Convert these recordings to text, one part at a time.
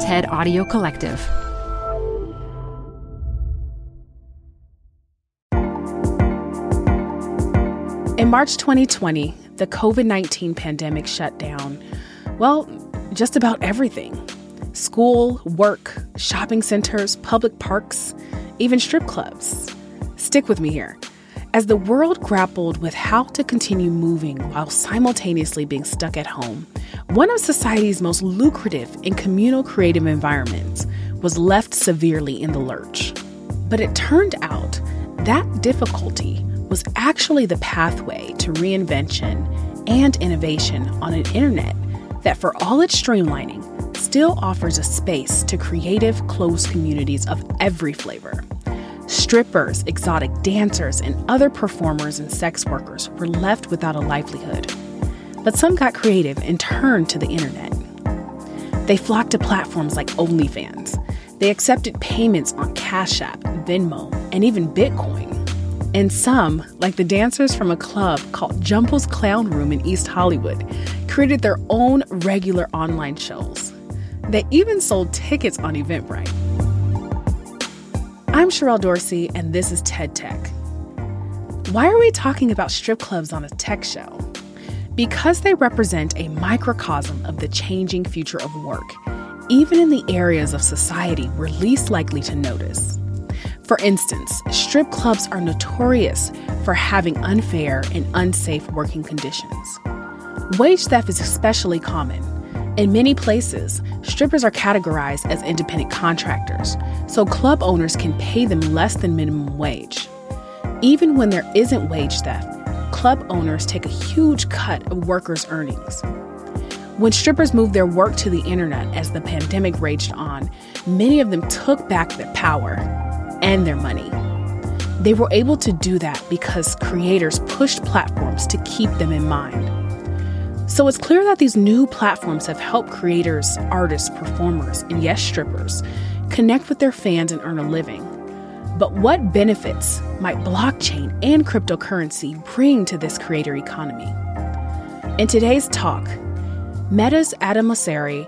TED Audio Collective. In March 2020, the COVID 19 pandemic shut down, well, just about everything school, work, shopping centers, public parks, even strip clubs. Stick with me here. As the world grappled with how to continue moving while simultaneously being stuck at home, one of society's most lucrative and communal creative environments was left severely in the lurch. But it turned out that difficulty was actually the pathway to reinvention and innovation on an internet that, for all its streamlining, still offers a space to creative, closed communities of every flavor. Strippers, exotic dancers, and other performers and sex workers were left without a livelihood. But some got creative and turned to the internet. They flocked to platforms like OnlyFans. They accepted payments on Cash App, Venmo, and even Bitcoin. And some, like the dancers from a club called Jumbo's Clown Room in East Hollywood, created their own regular online shows. They even sold tickets on Eventbrite. I'm Sherrell Dorsey, and this is TED Tech. Why are we talking about strip clubs on a tech show? Because they represent a microcosm of the changing future of work, even in the areas of society we're least likely to notice. For instance, strip clubs are notorious for having unfair and unsafe working conditions. Wage theft is especially common. In many places, strippers are categorized as independent contractors, so club owners can pay them less than minimum wage. Even when there isn't wage theft, club owners take a huge cut of workers' earnings. When strippers moved their work to the internet as the pandemic raged on, many of them took back their power and their money. They were able to do that because creators pushed platforms to keep them in mind. So it's clear that these new platforms have helped creators, artists, performers, and yes, strippers connect with their fans and earn a living. But what benefits might blockchain and cryptocurrency bring to this creator economy? In today's talk, Meta's Adam Mosseri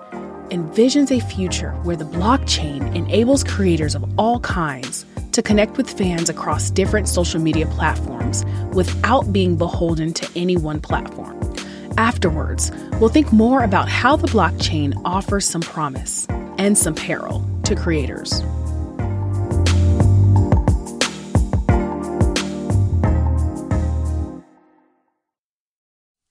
envisions a future where the blockchain enables creators of all kinds to connect with fans across different social media platforms without being beholden to any one platform. Afterwards, we'll think more about how the blockchain offers some promise and some peril to creators.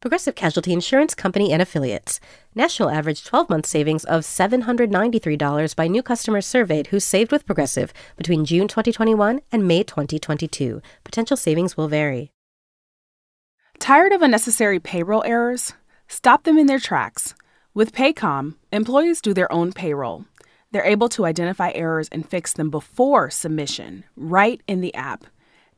Progressive Casualty Insurance Company and Affiliates. National average 12 month savings of $793 by new customers surveyed who saved with Progressive between June 2021 and May 2022. Potential savings will vary. Tired of unnecessary payroll errors? Stop them in their tracks. With Paycom, employees do their own payroll. They're able to identify errors and fix them before submission, right in the app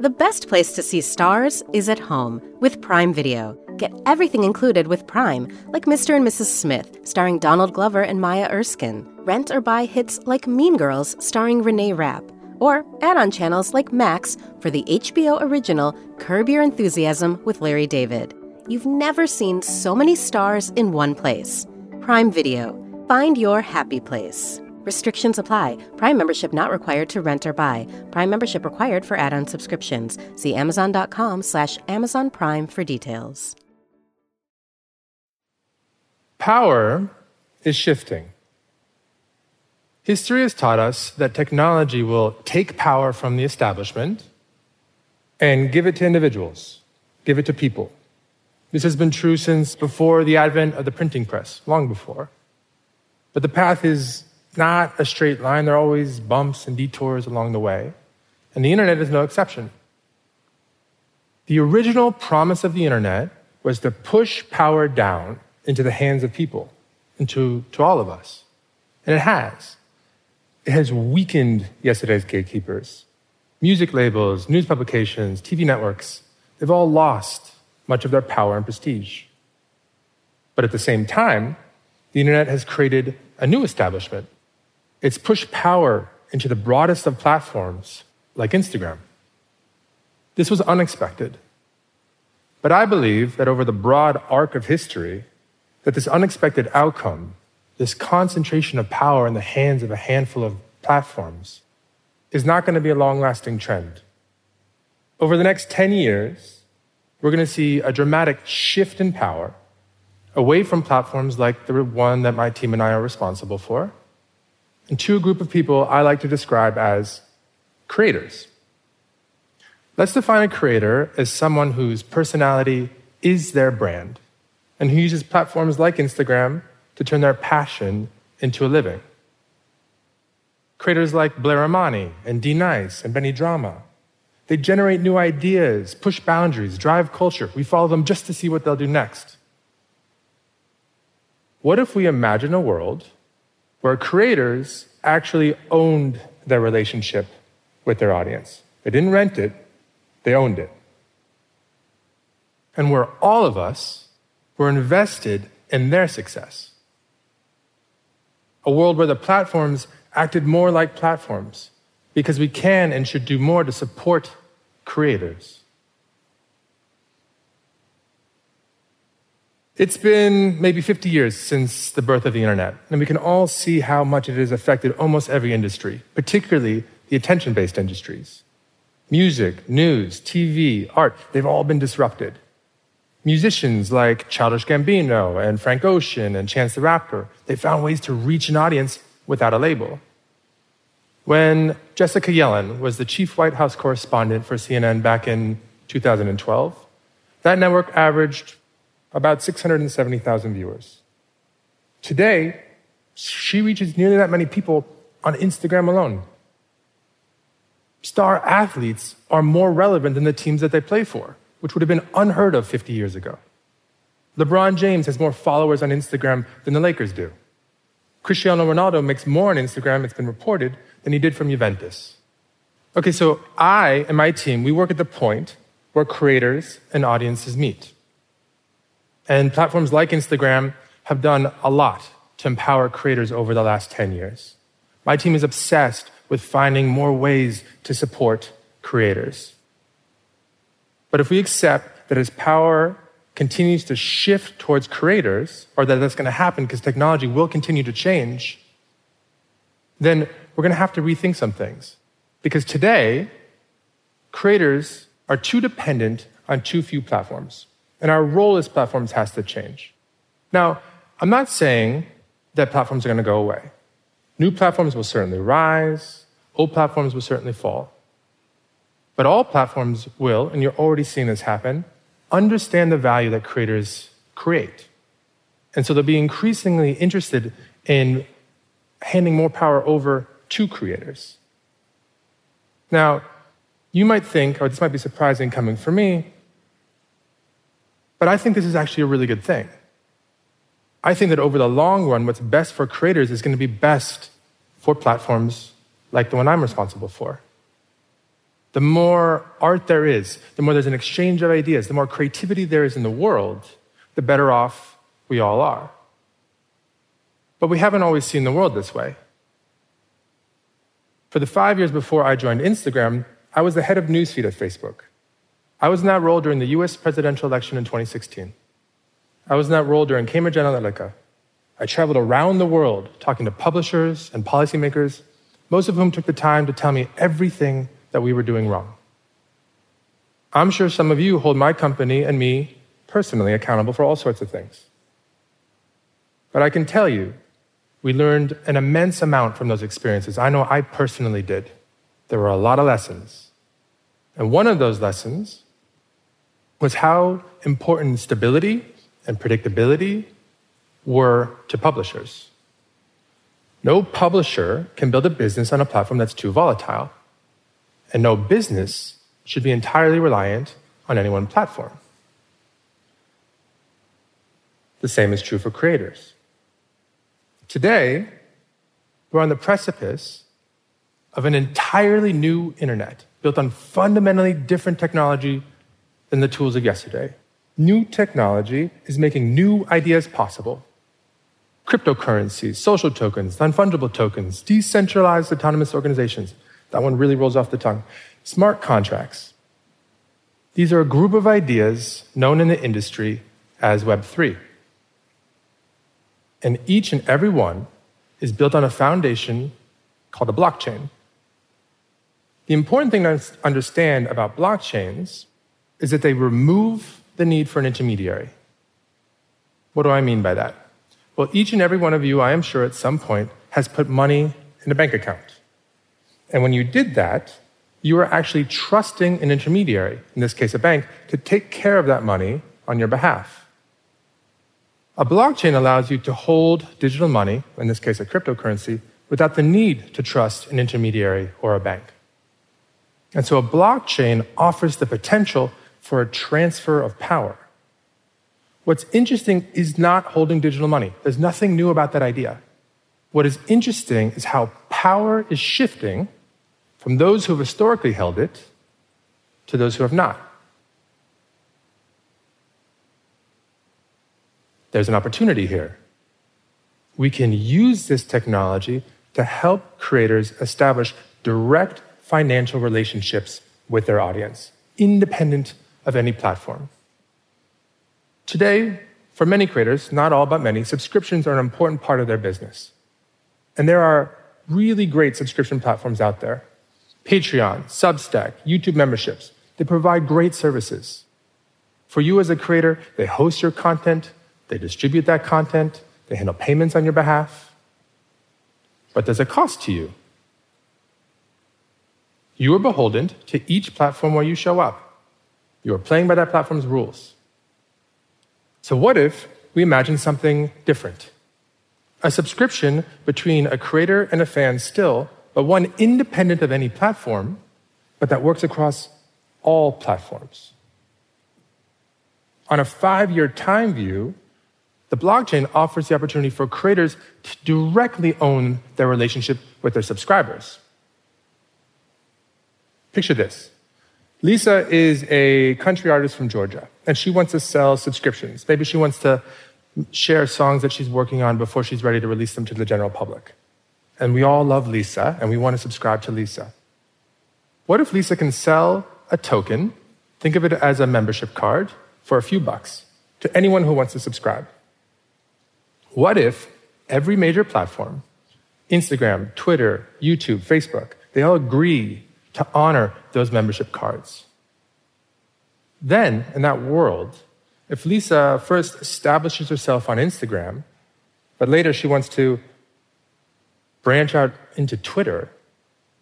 The best place to see stars is at home with Prime Video. Get everything included with Prime, like Mr. and Mrs. Smith, starring Donald Glover and Maya Erskine. Rent or buy hits like Mean Girls, starring Renee Rapp. Or add on channels like Max for the HBO original Curb Your Enthusiasm with Larry David. You've never seen so many stars in one place. Prime Video. Find your happy place. Restrictions apply. Prime membership not required to rent or buy. Prime membership required for add-on subscriptions. See Amazon.com slash Amazon Prime for details. Power is shifting. History has taught us that technology will take power from the establishment and give it to individuals, give it to people. This has been true since before the advent of the printing press, long before. But the path is not a straight line, there are always bumps and detours along the way. And the internet is no exception. The original promise of the internet was to push power down into the hands of people, into to all of us. And it has. It has weakened yesterday's gatekeepers. Music labels, news publications, TV networks, they've all lost much of their power and prestige. But at the same time, the internet has created a new establishment. It's pushed power into the broadest of platforms like Instagram. This was unexpected. But I believe that over the broad arc of history, that this unexpected outcome, this concentration of power in the hands of a handful of platforms, is not going to be a long lasting trend. Over the next 10 years, we're going to see a dramatic shift in power away from platforms like the one that my team and I are responsible for, to a group of people I like to describe as creators. Let's define a creator as someone whose personality is their brand and who uses platforms like Instagram to turn their passion into a living. Creators like Blair Imani and D Nice and Benny Drama. They generate new ideas, push boundaries, drive culture. We follow them just to see what they'll do next. What if we imagine a world where creators actually owned their relationship with their audience? They didn't rent it, they owned it. And where all of us were invested in their success. A world where the platforms acted more like platforms because we can and should do more to support creators. It's been maybe 50 years since the birth of the internet, and we can all see how much it has affected almost every industry, particularly the attention based industries. Music, news, TV, art, they've all been disrupted. Musicians like Childish Gambino and Frank Ocean and Chance the Rapper, they found ways to reach an audience without a label. When Jessica Yellin was the chief White House correspondent for CNN back in 2012, that network averaged about 670,000 viewers. Today, she reaches nearly that many people on Instagram alone. Star athletes are more relevant than the teams that they play for which would have been unheard of 50 years ago. LeBron James has more followers on Instagram than the Lakers do. Cristiano Ronaldo makes more on Instagram, it's been reported, than he did from Juventus. Okay, so I and my team, we work at the point where creators and audiences meet. And platforms like Instagram have done a lot to empower creators over the last 10 years. My team is obsessed with finding more ways to support creators. But if we accept that as power continues to shift towards creators, or that that's going to happen because technology will continue to change, then we're going to have to rethink some things. Because today, creators are too dependent on too few platforms, and our role as platforms has to change. Now, I'm not saying that platforms are going to go away. New platforms will certainly rise, old platforms will certainly fall. But all platforms will, and you're already seeing this happen, understand the value that creators create. And so they'll be increasingly interested in handing more power over to creators. Now, you might think, or this might be surprising coming from me, but I think this is actually a really good thing. I think that over the long run, what's best for creators is going to be best for platforms like the one I'm responsible for. The more art there is, the more there's an exchange of ideas, the more creativity there is in the world, the better off we all are. But we haven't always seen the world this way. For the five years before I joined Instagram, I was the head of newsfeed at Facebook. I was in that role during the US presidential election in 2016. I was in that role during Cambridge Analytica. I traveled around the world talking to publishers and policymakers, most of whom took the time to tell me everything that we were doing wrong. I'm sure some of you hold my company and me personally accountable for all sorts of things. But I can tell you We learned an immense amount from those experiences. I know I personally did. There were a lot of lessons. And one of those lessons was how important stability and predictability were to publishers. No publisher can build a business on a platform that's too volatile, and no business should be entirely reliant on any one platform. The same is true for creators. Today, we're on the precipice of an entirely new internet built on fundamentally different technology than the tools of yesterday. New technology is making new ideas possible. Cryptocurrencies, social tokens, non fungible tokens, decentralized autonomous organizations. That one really rolls off the tongue. Smart contracts. These are a group of ideas known in the industry as Web3. And each and every one is built on a foundation called a blockchain. The important thing to understand about blockchains is that they remove the need for an intermediary. What do I mean by that? Well, each and every one of you, I am sure, at some point has put money in a bank account. And when you did that, you are actually trusting an intermediary, in this case a bank, to take care of that money on your behalf. A blockchain allows you to hold digital money, in this case a cryptocurrency, without the need to trust an intermediary or a bank. And so a blockchain offers the potential for a transfer of power. What's interesting is not holding digital money. There's nothing new about that idea. What is interesting is how power is shifting from those who have historically held it to those who have not. There's an opportunity here. We can use this technology to help creators establish direct financial relationships with their audience, independent of any platform. Today, for many creators, not all but many, subscriptions are an important part of their business. And there are really great subscription platforms out there Patreon, Substack, YouTube memberships. They provide great services. For you as a creator, they host your content, they distribute that content, they handle payments on your behalf. But there's a cost to you. You are beholden to each platform where you show up. You are playing by that platform's rules. So, what if we imagine something different? A subscription between a creator and a fan still, but one independent of any platform, but that works across all platforms. On a five year time view, the blockchain offers the opportunity for creators to directly own their relationship with their subscribers. Picture this Lisa is a country artist from Georgia, and she wants to sell subscriptions. Maybe she wants to share songs that she's working on before she's ready to release them to the general public. And we all love Lisa, and we want to subscribe to Lisa. What if Lisa can sell a token, think of it as a membership card, for a few bucks to anyone who wants to subscribe? What if every major platform, Instagram, Twitter, YouTube, Facebook, they all agree to honor those membership cards. Then, in that world, if Lisa first establishes herself on Instagram, but later she wants to branch out into Twitter,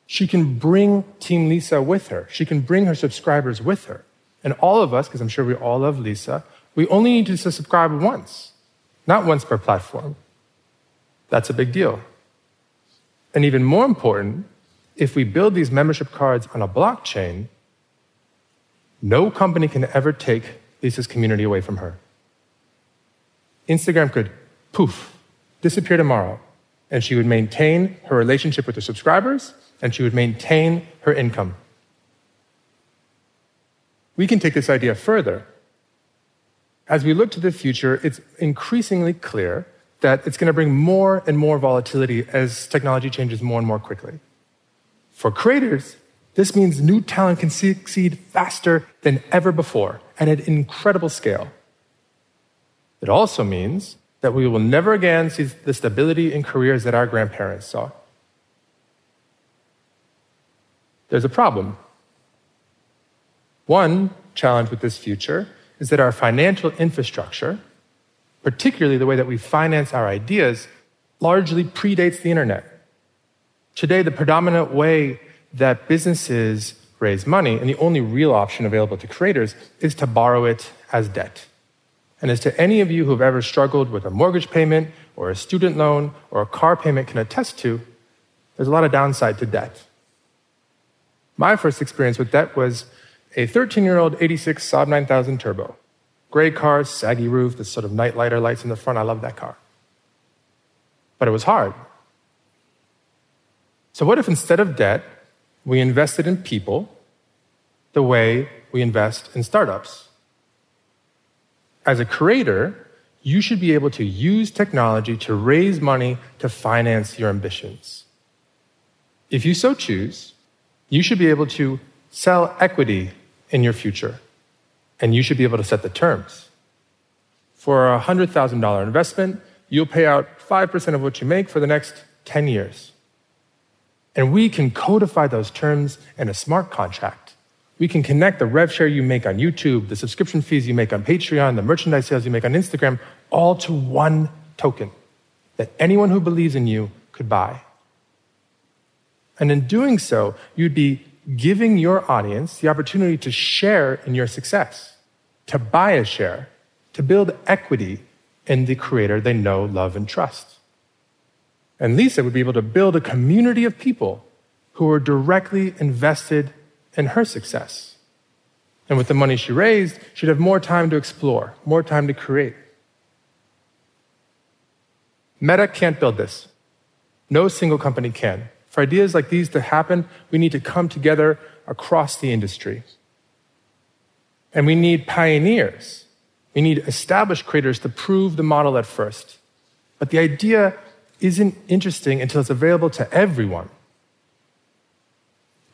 she can bring Team Lisa with her. She can bring her subscribers with her. And all of us, because I'm sure we all love Lisa, we only need to subscribe once, not once per platform. That's a big deal. And even more important, if we build these membership cards on a blockchain, no company can ever take Lisa's community away from her. Instagram could poof, disappear tomorrow, and she would maintain her relationship with her subscribers and she would maintain her income. We can take this idea further. As we look to the future, it's increasingly clear that it's going to bring more and more volatility as technology changes more and more quickly. For creators, this means new talent can succeed faster than ever before and at incredible scale. It also means that we will never again see the stability in careers that our grandparents saw. There's a problem. One challenge with this future is that our financial infrastructure, particularly the way that we finance our ideas, largely predates the internet. Today, the predominant way that businesses raise money, and the only real option available to creators, is to borrow it as debt. And as to any of you who have ever struggled with a mortgage payment or a student loan or a car payment can attest to, there's a lot of downside to debt. My first experience with debt was a 13 year old 86 Saab 9000 Turbo. Gray car, saggy roof, the sort of Knight Rider lights in the front. I love that car. But it was hard. So, what if instead of debt, we invested in people the way we invest in startups? As a creator, you should be able to use technology to raise money to finance your ambitions. If you so choose, you should be able to sell equity in your future, and you should be able to set the terms. For a $100,000 investment, you'll pay out 5% of what you make for the next 10 years. And we can codify those terms in a smart contract. We can connect the rev share you make on YouTube, the subscription fees you make on Patreon, the merchandise sales you make on Instagram, all to one token that anyone who believes in you could buy. And in doing so, you'd be giving your audience the opportunity to share in your success, to buy a share, to build equity in the creator they know, love, and trust. And Lisa would be able to build a community of people who are directly invested in her success. And with the money she raised, she'd have more time to explore, more time to create. Meta can't build this. No single company can. For ideas like these to happen, we need to come together across the industry. And we need pioneers. We need established creators to prove the model at first. But the idea isn't interesting until it's available to everyone.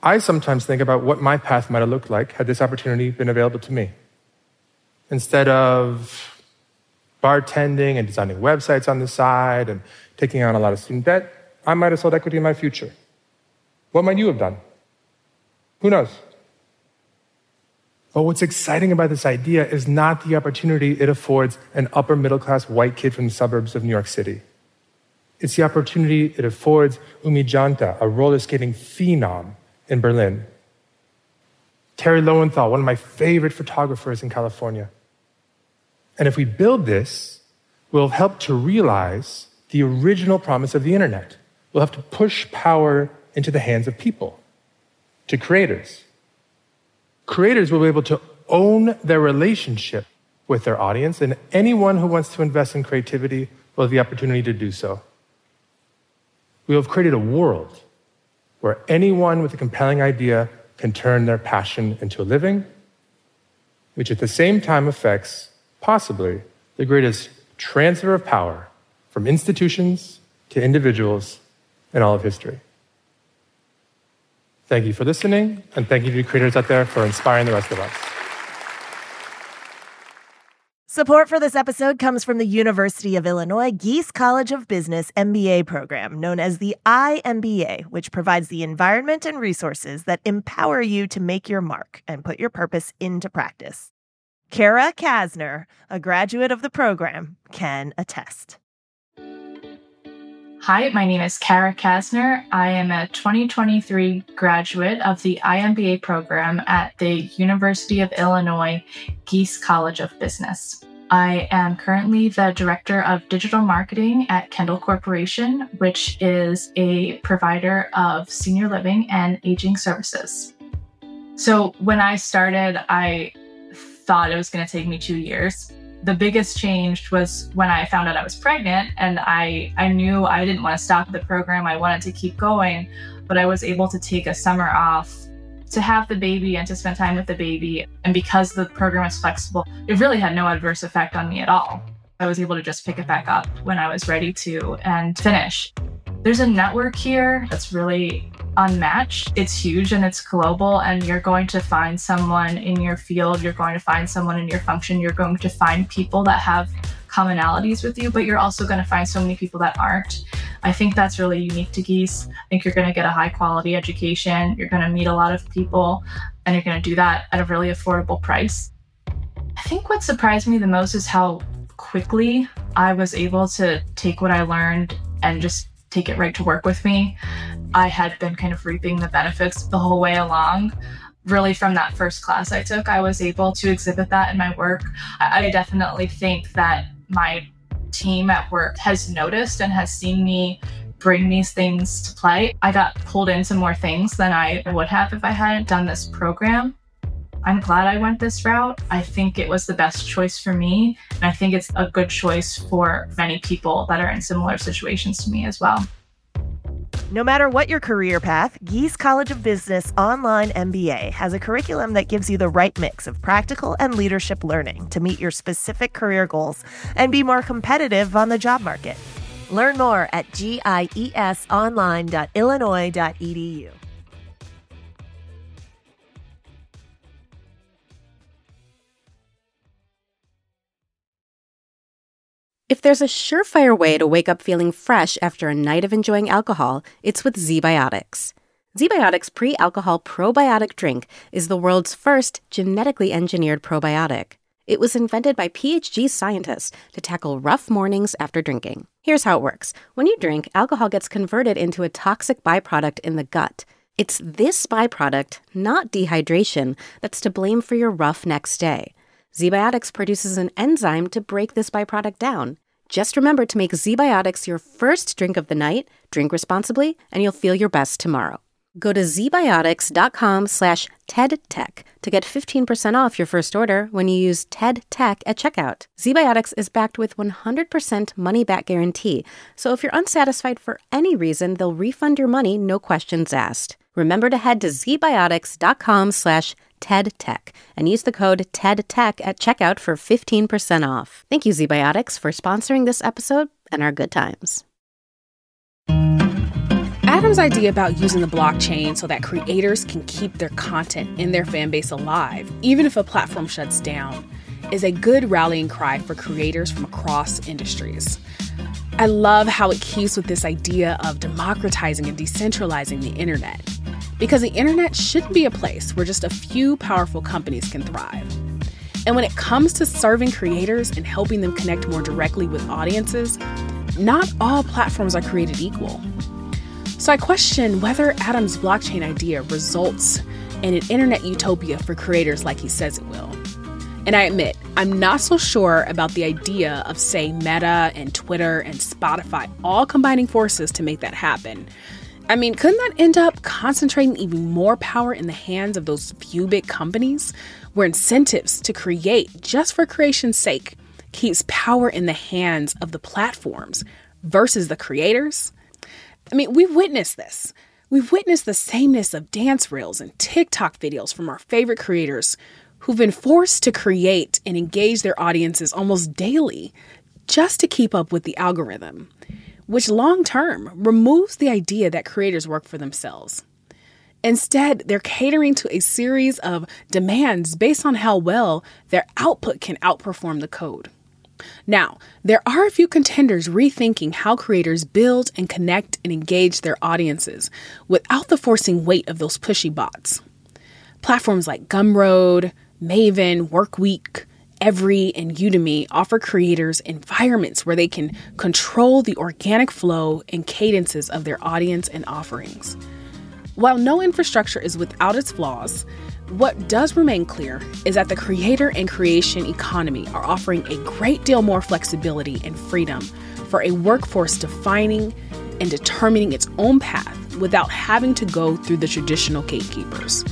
I sometimes think about what my path might have looked like had this opportunity been available to me. Instead of bartending and designing websites on the side and taking on a lot of student debt, I might have sold equity in my future. What might you have done? Who knows? But what's exciting about this idea is not the opportunity it affords an upper middle class white kid from the suburbs of New York City. It's the opportunity it affords Oumi Janta, a roller skating phenom in Berlin. Terry Lowenthal, one of my favorite photographers in California. And if we build this, we'll help to realize the original promise of the internet We'll have to push power into the hands of people, to creators. Creators will be able to own their relationship with their audience, and anyone who wants to invest in creativity will have the opportunity to do so. We have created a world where anyone with a compelling idea can turn their passion into a living, which at the same time affects, possibly, the greatest transfer of power from institutions to individuals in all of history. Thank you for listening, and thank you to the creators out there for inspiring the rest of us. Support for this episode comes from the University of Illinois Gies College of Business MBA program, known as the iMBA, which provides the environment and resources that empower you to make your mark and put your purpose into practice. Kara Kasner, a graduate of the program, can attest. Hi, my name is Kara Kasner. I am a 2023 graduate of the iMBA program at the University of Illinois Gies College of Business. I am currently the director of digital marketing at Kendal Corporation, which is a provider of senior living and aging services. So, when I started, I thought it was going to take me two years the biggest change was when I found out I was pregnant and I I knew I didn't want to stop the program. I wanted to keep going, but I was able to take a summer off to have the baby and to spend time with the baby. And because the program was flexible, it really had no adverse effect on me at all. I was able to just pick it back up when I was ready to and finish. There's a network here that's really unmatched. It's huge and it's global, and you're going to find someone in your field, you're going to find someone in your function, you're going to find people that have commonalities with you, but you're also going to find so many people that aren't. I think that's really unique to Gies. I think you're going to get a high quality education, you're going to meet a lot of people, and you're going to do that at a really affordable price. I think what surprised me the most is how quickly I was able to take what I learned and just take it right to work with me. I had been kind of reaping the benefits the whole way along. Really, from that first class I took, I was able to exhibit that in my work. I definitely think that my team at work has noticed and has seen me bring these things to play. I got pulled into more things than I would have if I hadn't done this program. I'm glad I went this route. I think it was the best choice for me. And I think it's a good choice for many people that are in similar situations to me as well. No matter what your career path, Gies College of Business Online MBA has a curriculum that gives you the right mix of practical and leadership learning to meet your specific career goals and be more competitive on the job market. Learn more at giesonline.illinois.edu. If there's a surefire way to wake up feeling fresh after a night of enjoying alcohol, it's with ZBiotics. ZBiotics pre alcohol probiotic drink is the world's first genetically engineered probiotic. It was invented by PhD scientists to tackle rough mornings after drinking. Here's how it works when you drink, alcohol gets converted into a toxic byproduct in the gut. It's this byproduct, not dehydration, that's to blame for your rough next day. ZBiotics produces an enzyme to break this byproduct down. Just remember to make ZBiotics your first drink of the night, drink responsibly, and you'll feel your best tomorrow. Go to zbiotics.com slash TEDTech to get 15% off your first order when you use TEDTech at checkout. ZBiotics is backed with 100% money-back guarantee, so if you're unsatisfied for any reason, they'll refund your money, no questions asked. Remember to head to zbiotics.com slash TEDTech and use the code TEDTech at checkout for 15% off. Thank you, ZBiotics, for sponsoring this episode and our good times. Adam's idea about using the blockchain so that creators can keep their content in their fan base alive, even if a platform shuts down, is a good rallying cry for creators from across industries. I love how it keeps with this idea of democratizing and decentralizing the internet. Because the internet shouldn't be a place where just a few powerful companies can thrive. And when it comes to serving creators and helping them connect more directly with audiences, not all platforms are created equal. So I question whether Adam's blockchain idea results in an internet utopia for creators like he says it will. And I admit, I'm not so sure about the idea of, say, Meta and Twitter and Spotify all combining forces to make that happen. I mean, couldn't that end up concentrating even more power in the hands of those few big companies where incentives to create just for creation's sake keeps power in the hands of the platforms versus the creators? I mean, we've witnessed this. We've witnessed the sameness of dance reels and TikTok videos from our favorite creators who've been forced to create and engage their audiences almost daily just to keep up with the algorithm, which long term removes the idea that creators work for themselves. Instead, they're catering to a series of demands based on how well their output can outperform the code. Now, there are a few contenders rethinking how creators build and connect and engage their audiences without the forcing weight of those pushy bots. Platforms like Gumroad, Maven, Workweek, Every, and Udemy offer creators environments where they can control the organic flow and cadences of their audience and offerings. While no infrastructure is without its flaws, what does remain clear is that the creator and creation economy are offering a great deal more flexibility and freedom for a workforce defining and determining its own path without having to go through the traditional gatekeepers.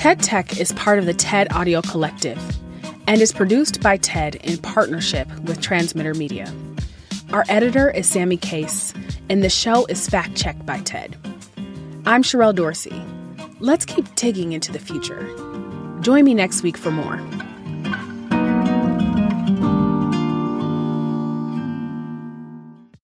TED Tech is part of the TED Audio Collective and is produced by TED in partnership with Transmitter Media. Our editor is Sammy Case, and the show is fact checked by TED. I'm Sherelle Dorsey. Let's keep digging into the future. Join me next week for more.